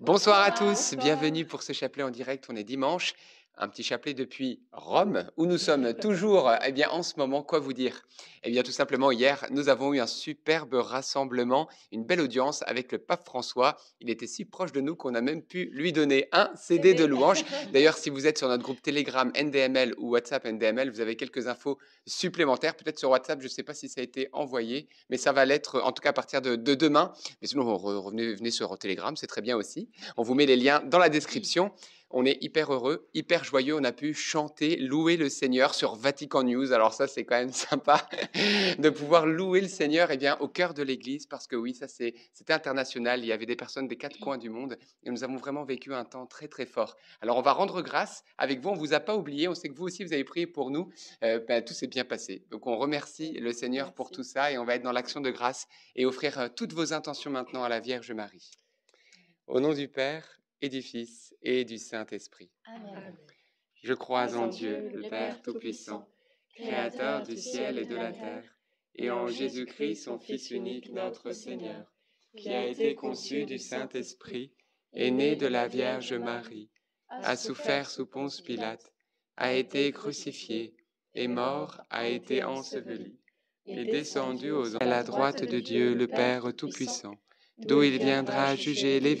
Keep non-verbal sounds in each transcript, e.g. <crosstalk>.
Bonsoir à tous, bienvenue pour ce chapelet en direct. On est dimanche, un petit chapelet depuis Rome, où nous sommes <laughs> toujours. Eh bien, en ce moment, quoi vous dire? Eh bien, tout simplement, hier, nous avons eu un superbe rassemblement, une belle audience avec le pape François. Il était si proche de nous qu'on a même pu lui donner un CD de louange. <laughs> D'ailleurs, si vous êtes sur notre groupe Telegram NDML ou WhatsApp NDML, vous avez quelques infos supplémentaires. Peut-être sur WhatsApp, je ne sais pas si ça a été envoyé, mais ça va l'être en tout cas à partir de, demain. Mais sinon, revenez, venez sur Telegram, c'est très bien aussi. On vous met les liens dans la description. On est hyper heureux, hyper joyeux. On a pu chanter, louer le Seigneur sur Vatican News. Alors ça, c'est quand même <laughs> sympa de pouvoir louer le Seigneur eh bien, au cœur de l'Église, parce que oui, ça c'était international. Il y avait des personnes des quatre coins du monde et nous avons vraiment vécu un temps très très fort. Alors on va rendre grâce avec vous. On vous a pas oublié. On sait que vous aussi vous avez prié pour nous. Euh, ben, tout s'est bien passé. Donc on remercie le Seigneur pour tout ça et on va être dans l'action de grâce et offrir euh, toutes vos intentions maintenant à la Vierge Marie. Au nom du Père et du Fils et du Saint-Esprit. Je crois en Dieu, le Père Tout-Puissant, Créateur du ciel et de la terre, et en Jésus-Christ, son Fils unique, notre Seigneur, qui a été conçu du Saint-Esprit, est né de la Vierge Marie, a souffert sous Ponce Pilate, a été crucifié, est mort, a été enseveli, est descendu aux à la droite de Dieu, le Père Tout-Puissant, d'où il viendra juger les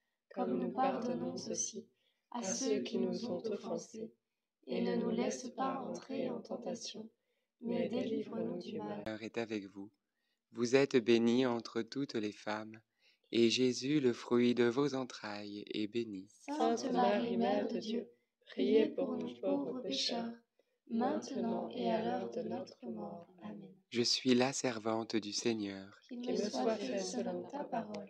comme nous pardonnons aussi à ceux qui nous ont offensés. Et ne nous laisse pas entrer en tentation, mais délivre-nous du mal. est avec vous. Vous êtes bénie entre toutes les femmes, et Jésus, le fruit de vos entrailles, est béni. Sainte Marie, Mère de Dieu, priez pour nous pauvres pécheurs, maintenant et à l'heure de notre mort. Amen. Je suis la servante du Seigneur. Qu'il me soit fait selon ta parole.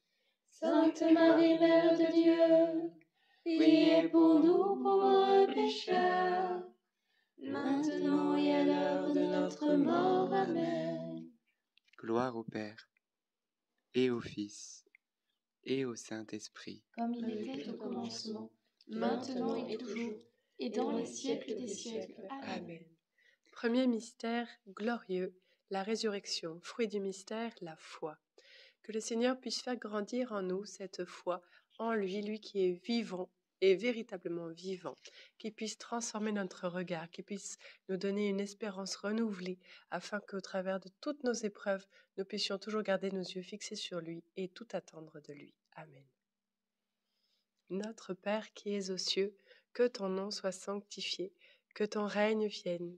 Sainte Marie, Mère de Dieu, priez pour nous pauvres pécheurs, maintenant et à l'heure de notre mort. Amen. Gloire au Père, et au Fils, et au Saint-Esprit. Comme il était au commencement, maintenant et toujours, et dans les siècles des siècles. Amen. Premier mystère glorieux, la résurrection. Fruit du mystère, la foi que le Seigneur puisse faire grandir en nous cette foi en lui, lui qui est vivant et véritablement vivant, qui puisse transformer notre regard, qui puisse nous donner une espérance renouvelée, afin qu'au travers de toutes nos épreuves, nous puissions toujours garder nos yeux fixés sur lui et tout attendre de lui. Amen. Notre Père qui es aux cieux, que ton nom soit sanctifié, que ton règne vienne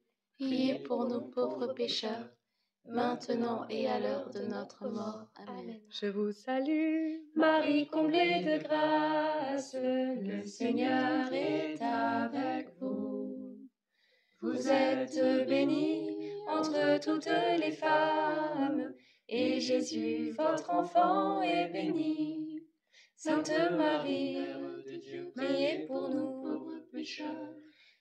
priez pour nous pauvres pécheurs, maintenant et à l'heure de notre mort. Amen. Je vous salue, Marie comblée de grâce, le Seigneur est avec vous. Vous êtes bénie entre toutes les femmes, et Jésus, votre enfant, est béni. Sainte Marie, priez pour nous pauvres pécheurs,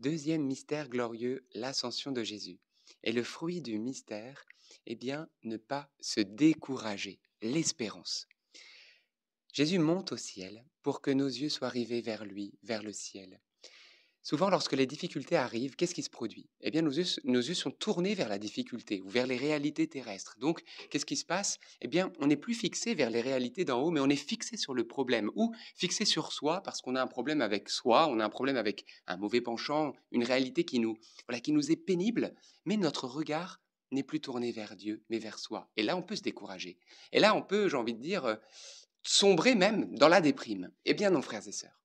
Deuxième mystère glorieux, l'ascension de Jésus. Et le fruit du mystère, eh bien, ne pas se décourager, l'espérance. Jésus monte au ciel pour que nos yeux soient rivés vers lui, vers le ciel. Souvent, lorsque les difficultés arrivent, qu'est-ce qui se produit? Eh bien, nos yeux, sont tournés vers la difficulté ou vers les réalités terrestres. Donc, qu'est-ce qui se passe? Eh bien, on n'est plus fixé vers les réalités d'en haut, mais on est fixé sur le problème ou fixé sur soi parce qu'on a un problème avec soi, on a un problème avec un mauvais penchant, une réalité qui nous, voilà, qui nous est pénible, mais notre regard n'est plus tourné vers Dieu, mais vers soi. Et là, on peut se décourager. Et là, on peut, j'ai envie de dire, euh, sombrer même dans la déprime. Eh bien, non, frères et sœurs.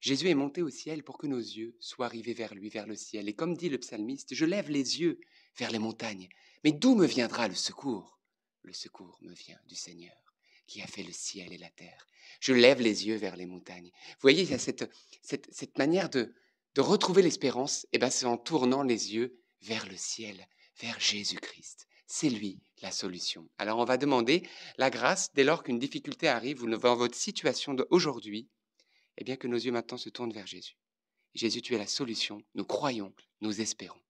Jésus est monté au ciel pour que nos yeux soient rivés vers lui, vers le ciel. Et comme dit le psalmiste, je lève les yeux vers les montagnes. Mais d'où me viendra le secours? Le secours me vient du Seigneur qui a fait le ciel et la terre. Je lève les yeux vers les montagnes. Vous voyez, il y a cette, cette, cette manière de, de retrouver l'espérance, et ben c'est en tournant les yeux vers le ciel, vers Jésus-Christ. C'est lui la solution. Alors on va demander la grâce dès lors qu'une difficulté arrive ou dans votre situation d'aujourd'hui, eh bien que nos yeux maintenant se tournent vers Jésus. Jésus, tu es la solution. Nous croyons, nous espérons.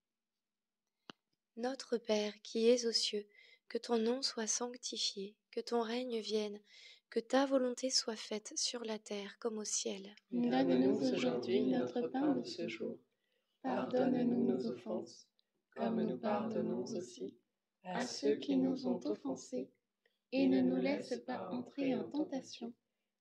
Notre Père qui es aux cieux, que ton nom soit sanctifié, que ton règne vienne, que ta volonté soit faite sur la terre comme au ciel. Donne-nous aujourd'hui notre pain de ce jour. Pardonne-nous nos offenses, comme nous pardonnons aussi à ceux qui nous ont offensés. Et ne nous laisse pas entrer en tentation,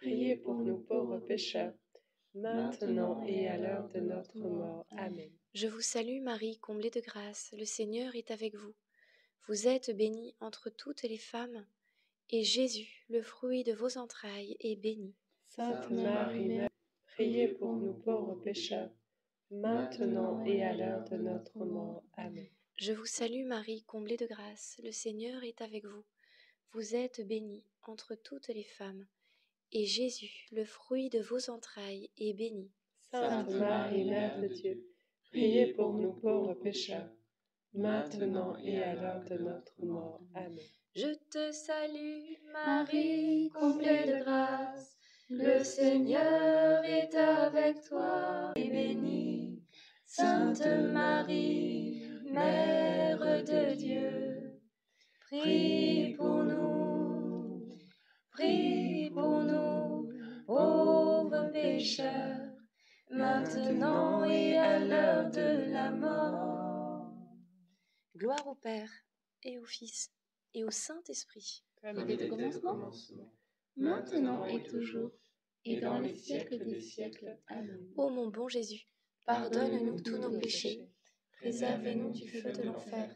priez pour nous pauvres pécheurs, maintenant et à l'heure de notre mort. Amen. Je vous salue Marie, comblée de grâce, le Seigneur est avec vous. Vous êtes bénie entre toutes les femmes, et Jésus, le fruit de vos entrailles, est béni. Sainte Marie, Mère, priez pour nous pauvres pécheurs, maintenant et à l'heure de notre mort. Amen. Je vous salue Marie, comblée de grâce, le Seigneur est avec vous. Vous êtes bénie entre toutes les femmes, et Jésus, le fruit de vos entrailles, est béni. Sainte Marie, Mère de Dieu, priez pour nous pauvres pécheurs, maintenant et à l'heure de notre mort. Amen. Je te salue Marie, comblée de grâce, le Seigneur est avec toi, et bénie. Sainte Marie, Mère de Dieu, prie pour nous, prie maintenant et à l'heure de la mort. Gloire au Père et au Fils et au Saint-Esprit. Comme il était au commencement, maintenant et toujours, et dans les siècles des siècles. Amen. Ô mon bon Jésus, pardonne-nous tous nos péchés, préservez-nous du feu de l'enfer,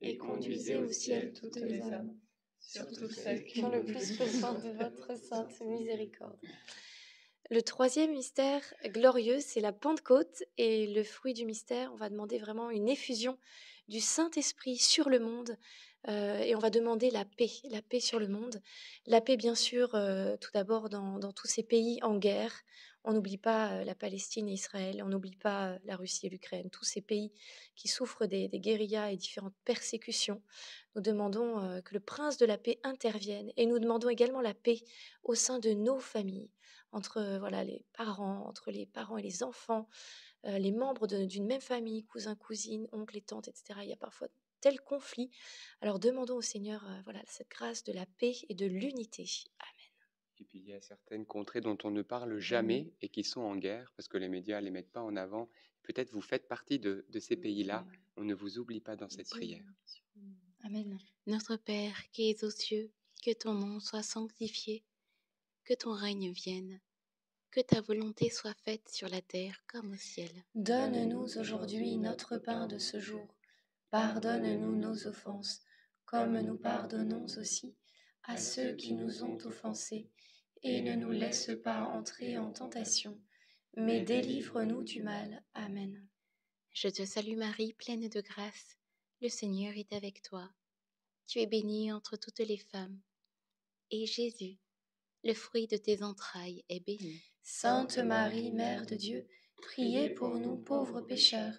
et conduisez au ciel toutes les âmes, surtout celles qui ont le plus besoin de votre sainte miséricorde. Le troisième mystère glorieux, c'est la Pentecôte, et le fruit du mystère, on va demander vraiment une effusion du Saint-Esprit sur le monde, et on va demander la paix, la paix sur le monde. La paix, bien sûr, tout d'abord dans, tous ces pays en guerre. On n'oublie pas la Palestine et Israël, on n'oublie pas la Russie et l'Ukraine, tous ces pays qui souffrent des, guérillas et différentes persécutions. Nous demandons que le prince de la paix intervienne et nous demandons également la paix au sein de nos familles, entre voilà les parents, entre les parents et les enfants, les membres d'une même famille, cousins, cousines, oncles et tantes, etc. Il y a parfois tel conflit. Alors demandons au Seigneur euh, voilà cette grâce de la paix et de l'unité. Amen. Et puis il y a certaines contrées dont on ne parle jamais et qui sont en guerre parce que les médias ne les mettent pas en avant. Peut-être vous faites partie de, de ces pays-là. On ne vous oublie pas dans cette prière. Amen. Notre Père qui es aux cieux, que ton nom soit sanctifié, que ton règne vienne, que ta volonté soit faite sur la terre comme au ciel. Donne-nous aujourd'hui notre pain de ce jour. Pardonne-nous nos offenses, comme nous pardonnons aussi à ceux qui nous ont offensés, et ne nous laisse pas entrer en tentation, mais délivre-nous du mal. Amen. Je te salue Marie, pleine de grâce, le Seigneur est avec toi. Tu es bénie entre toutes les femmes, et Jésus, le fruit de tes entrailles, est béni. Sainte Marie, Mère de Dieu, priez pour nous pauvres pécheurs,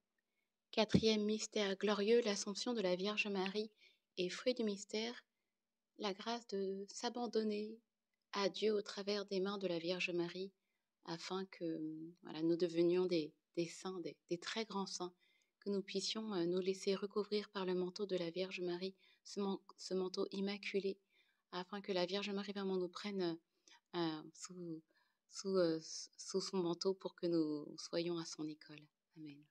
Quatrième mystère glorieux, l'Assomption de la Vierge Marie et fruit du mystère, la grâce de s'abandonner à Dieu au travers des mains de la Vierge Marie, afin que voilà, nous devenions des, saints, des, très grands saints, que nous puissions euh, nous laisser recouvrir par le manteau de la Vierge Marie, ce, man ce manteau immaculé, afin que la Vierge Marie vraiment nous prenne euh, euh, sous son manteau pour que nous soyons à son école. Amen.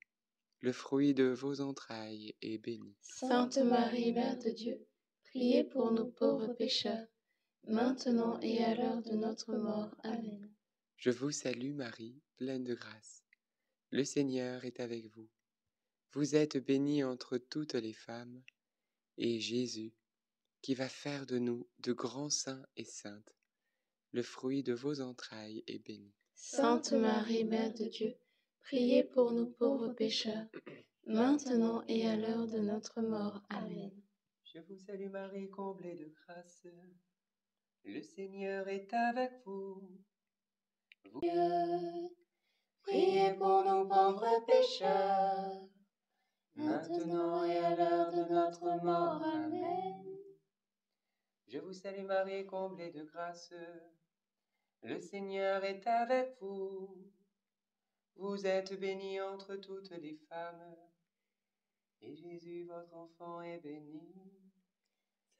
le fruit de vos entrailles, est béni. Sainte Marie, Mère de Dieu, priez pour nous pauvres pécheurs, maintenant et à l'heure de notre mort. Amen. Je vous salue Marie, pleine de grâce. Le Seigneur est avec vous. Vous êtes bénie entre toutes les femmes, et Jésus, qui va faire de nous de grands saints et saintes, le fruit de vos entrailles est béni. Sainte Marie, Mère de Dieu, priez pour nous pauvres pécheurs, maintenant et à l'heure de notre mort. Amen. Je vous salue Marie, comblée de grâce. Le Seigneur est avec vous. Vous Priez pour nous pauvres pécheurs, maintenant et à l'heure de notre mort. Amen. Je vous salue Marie, comblée de grâce. Le Seigneur est avec vous. Vous êtes bénie entre toutes les femmes. Et Jésus, votre enfant, est béni.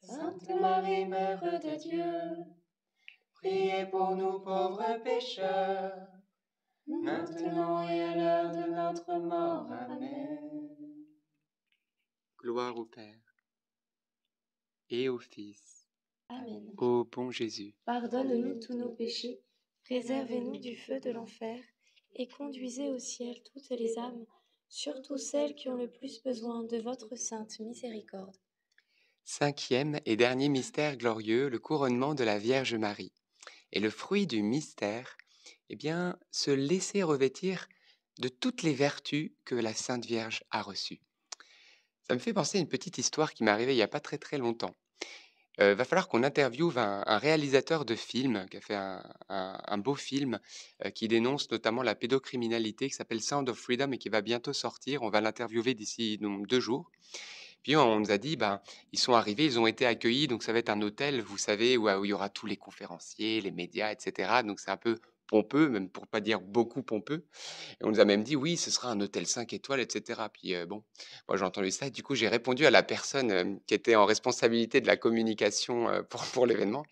Sainte Marie, Mère de Dieu, priez pour nous pauvres pécheurs, maintenant et à l'heure de notre mort. Amen. Gloire au Père et au Fils, Amen. au bon Jésus. Pardonne-nous tous nos péchés, préservez-nous du feu de l'enfer, et conduisez au ciel toutes les âmes, surtout celles qui ont le plus besoin de votre sainte miséricorde. Cinquième et dernier mystère glorieux, le couronnement de la Vierge Marie. Et le fruit du mystère, eh bien, se laisser revêtir de toutes les vertus que la Sainte Vierge a reçues. Ça me fait penser à une petite histoire qui m'est arrivée il n'y a pas très très longtemps. Il va falloir qu'on interviewe un, réalisateur de film qui a fait un, beau film euh, qui dénonce notamment la pédocriminalité qui s'appelle Sound of Freedom et qui va bientôt sortir. On va l'interviewer d'ici deux jours. Puis on nous a dit, ben, ils sont arrivés, ils ont été accueillis, donc ça va être un hôtel, vous savez, où, où il y aura tous les conférenciers, les médias, etc. Donc c'est un peu pompeux, même pour pas dire beaucoup pompeux. Et on nous a même dit, oui, ce sera un hôtel 5 étoiles, etc. Puis euh, bon, moi j'ai entendu ça, et du coup j'ai répondu à la personne euh, qui était en responsabilité de la communication euh, <laughs> pour, pour l'événement.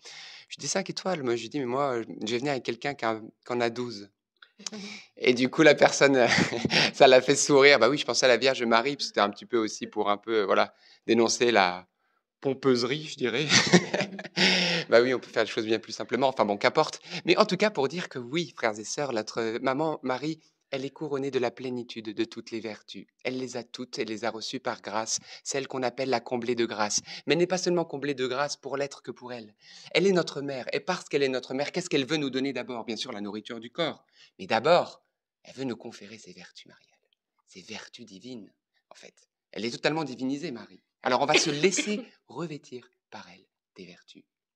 Je dis 5 étoiles, moi je dis, mais moi je vais venir avec quelqu'un qui, qui en a 12. <laughs> Et du coup, la personne, <laughs> ça l'a fait sourire. Bah oui, je pensais à la Vierge Marie, puis c'était un petit peu aussi pour un peu, voilà, dénoncer la pompeuserie, je dirais. Bah oui, on peut faire les choses bien plus simplement. Enfin bon, qu'importe. Mais en tout cas, pour dire que oui, frères et sœurs, notre maman Marie, elle est couronnée de la plénitude de toutes les vertus. Elle les a toutes et les a reçues par grâce, celle qu'on appelle la comblée de grâce. Mais elle n'est pas seulement comblée de grâce pour l'être que pour elle. Elle est notre mère. Et parce qu'elle est notre mère, qu'est-ce qu'elle veut nous donner d'abord? Bien sûr, la nourriture du corps. Mais d'abord, elle veut nous conférer ses vertus mariales, ses vertus divines, en fait. Elle est totalement divinisée, Marie. Alors on va se laisser <laughs> revêtir par elle des vertus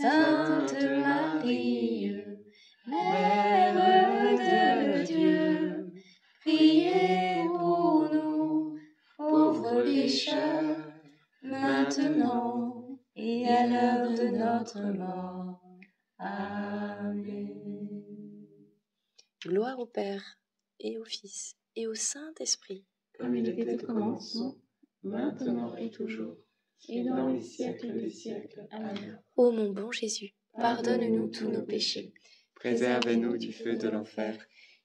Sainte Marie, Mère de Dieu, priez pour nous, pauvres pécheurs, maintenant et à l'heure de notre mort. Amen. gloire au Père, et au Fils, et au Saint-Esprit. Comme il était au commencement, maintenant et toujours, et dans les siècles des siècles. Amen. Ô mon bon Jésus, pardonne-nous tous nos péchés, Préservez-nous du feu de l'enfer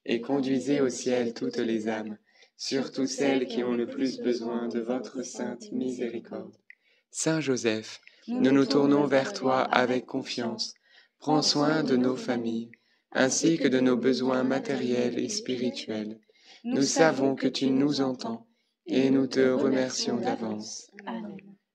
et conduisez au ciel toutes les âmes, surtout celles qui ont le plus besoin de votre sainte miséricorde. Saint Joseph, nous nous tournons vers toi avec confiance. Prends soin de nos familles, ainsi que de nos besoins matériels et spirituels. Nous savons que tu nous entends et nous te remercions d'avance. Amen.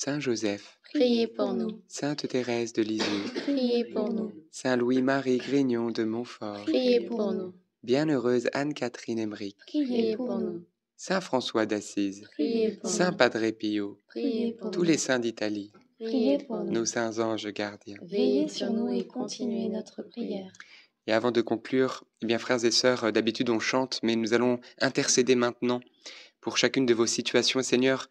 Saint Joseph, Priez pour nous. Sainte Thérèse de Lisieux, Priez pour nous. Saint Louis-Marie Grignon de Montfort, Priez pour nous. Bienheureuse Anne-Catherine Emmerich, Priez pour nous. Saint François d'Assise, Priez pour Saint. Padre Pio, Priez pour tous nous. les saints d'Italie, Priez pour nous. nos saints anges gardiens. Veillez sur nous et continuez notre prière. Et avant de conclure, eh bien frères et sœurs, euh, d'habitude on chante, mais nous allons intercéder maintenant pour chacune de vos situations. Seigneur,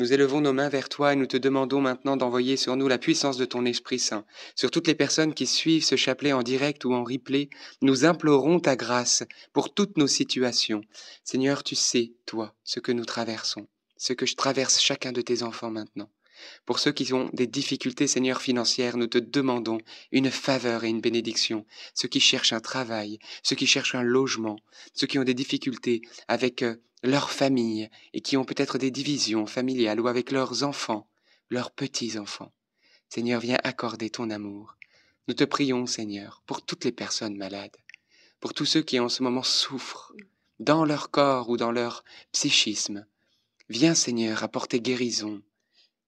nous élevons nos mains vers toi et nous te demandons maintenant d'envoyer sur nous la puissance de ton Esprit Saint. Sur toutes les personnes qui suivent ce chapelet en direct ou en replay, nous implorons ta grâce pour toutes nos situations. Seigneur, tu sais, toi, ce que nous traversons, ce que je traverse chacun de tes enfants maintenant. Pour ceux qui ont des difficultés, Seigneur, financières, nous te demandons une faveur et une bénédiction. Ceux qui cherchent un travail, ceux qui cherchent un logement, ceux qui ont des difficultés avec euh, leur famille et qui ont peut-être des divisions familiales ou avec leurs enfants, leurs petits-enfants. Seigneur, viens accorder ton amour. Nous te prions, Seigneur, pour toutes les personnes malades, pour tous ceux qui en ce moment souffrent, dans leur corps ou dans leur psychisme. Viens, Seigneur, apporter guérison,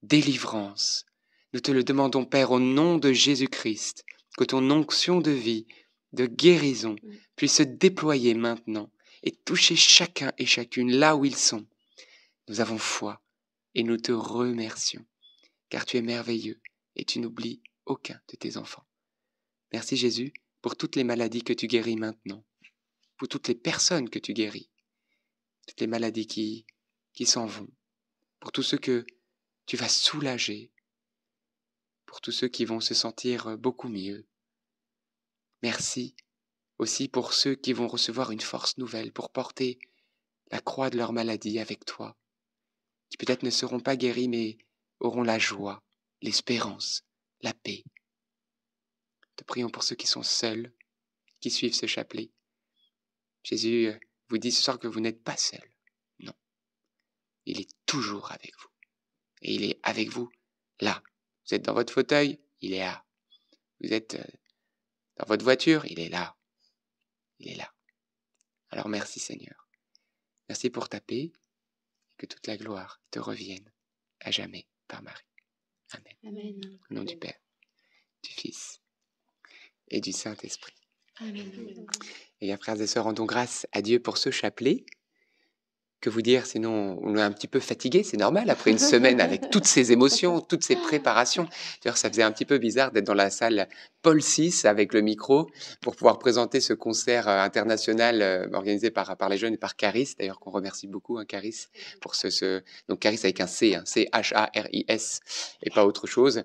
délivrance. Nous te le demandons, Père, au nom de Jésus-Christ, que ton onction de vie, de guérison, puisse se déployer maintenant et toucher chacun et chacune là où ils sont. Nous avons foi et nous te remercions, car tu es merveilleux et tu n'oublies aucun de tes enfants. Merci Jésus pour toutes les maladies que tu guéris maintenant, pour toutes les personnes que tu guéris, toutes les maladies qui, qui s'en vont, pour tous ceux que tu vas soulager, pour tous ceux qui vont se sentir beaucoup mieux. Merci aussi pour ceux qui vont recevoir une force nouvelle pour porter la croix de leur maladie avec toi, qui peut-être ne seront pas guéris mais auront la joie, l'espérance, la paix. Te prions pour ceux qui sont seuls, qui suivent ce chapelet. Jésus vous dit ce soir que vous n'êtes pas seul. Non. Il est toujours avec vous. Et il est avec vous là. Vous êtes dans votre fauteuil, il est là. Vous êtes euh, dans votre voiture, il est là. Il est là. Alors merci Seigneur. Merci pour ta paix et que toute la gloire te revienne à jamais par Marie. Amen. Amen. Au nom du Père, du Fils et du Saint-Esprit. Amen. Et bien, frères et sœurs, rendons grâce à Dieu pour ce chapelet. Que vous dire, sinon on est un petit peu fatigué, c'est normal, après une semaine avec <laughs> toutes ces émotions, toutes ces préparations. D'ailleurs, ça faisait un petit peu bizarre d'être dans la salle Paul VI avec le micro pour pouvoir présenter ce concert euh, international euh, organisé par, par les jeunes et par Caris, d'ailleurs qu'on remercie beaucoup, hein, Caris, pour ce, ce... Donc Caris avec un C, hein, C-H-A-R-I-S, et pas autre chose.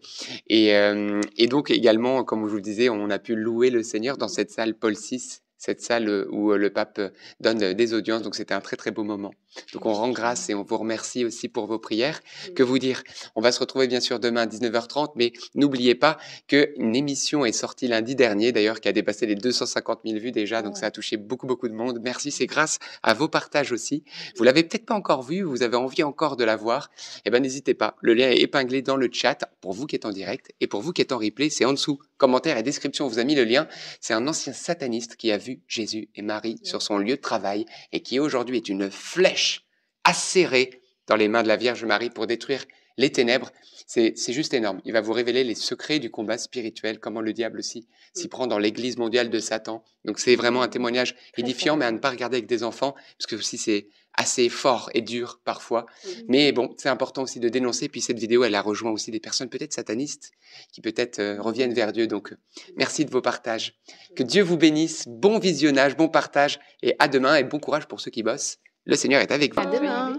Et, euh, et donc également, comme je vous le disais, on a pu louer le Seigneur dans cette salle Paul VI, cette salle où le pape donne des audiences. Donc c'était un très très beau moment. Donc on rend grâce et on vous remercie aussi pour vos prières. Que vous dire? On va se retrouver bien sûr demain à 19h30, mais n'oubliez pas qu'une émission est sortie lundi dernier, d'ailleurs, qui a dépassé les 250 000 vues déjà. Donc ça a touché beaucoup beaucoup de monde. Merci, c'est grâce à vos partages aussi. Vous l'avez peut-être pas encore vu, vous avez envie encore de la voir. Eh ben n'hésitez pas. Le lien est épinglé dans le chat pour vous qui êtes en direct et pour vous qui êtes en replay, c'est en dessous. Commentaire et description, on vous a mis le lien. C'est un ancien sataniste qui a vu Jésus et Marie sur son lieu de travail et qui aujourd'hui est une flèche acérée dans les mains de la Vierge Marie pour détruire les ténèbres. C'est juste énorme. Il va vous révéler les secrets du combat spirituel, comment le diable aussi s'y prend dans l'Église mondiale de Satan. Donc c'est vraiment un témoignage édifiant, mais à ne pas regarder avec des enfants, parce que aussi c'est assez fort et dur parfois. Mais bon, c'est important aussi de dénoncer. Puis cette vidéo, elle a rejoint aussi des personnes peut-être satanistes qui peut-être euh, reviennent vers Dieu. Donc merci de vos partages. Que Dieu vous bénisse. Bon visionnage, bon partage et à demain et bon courage pour ceux qui bossent. Le Seigneur est avec vous. À demain.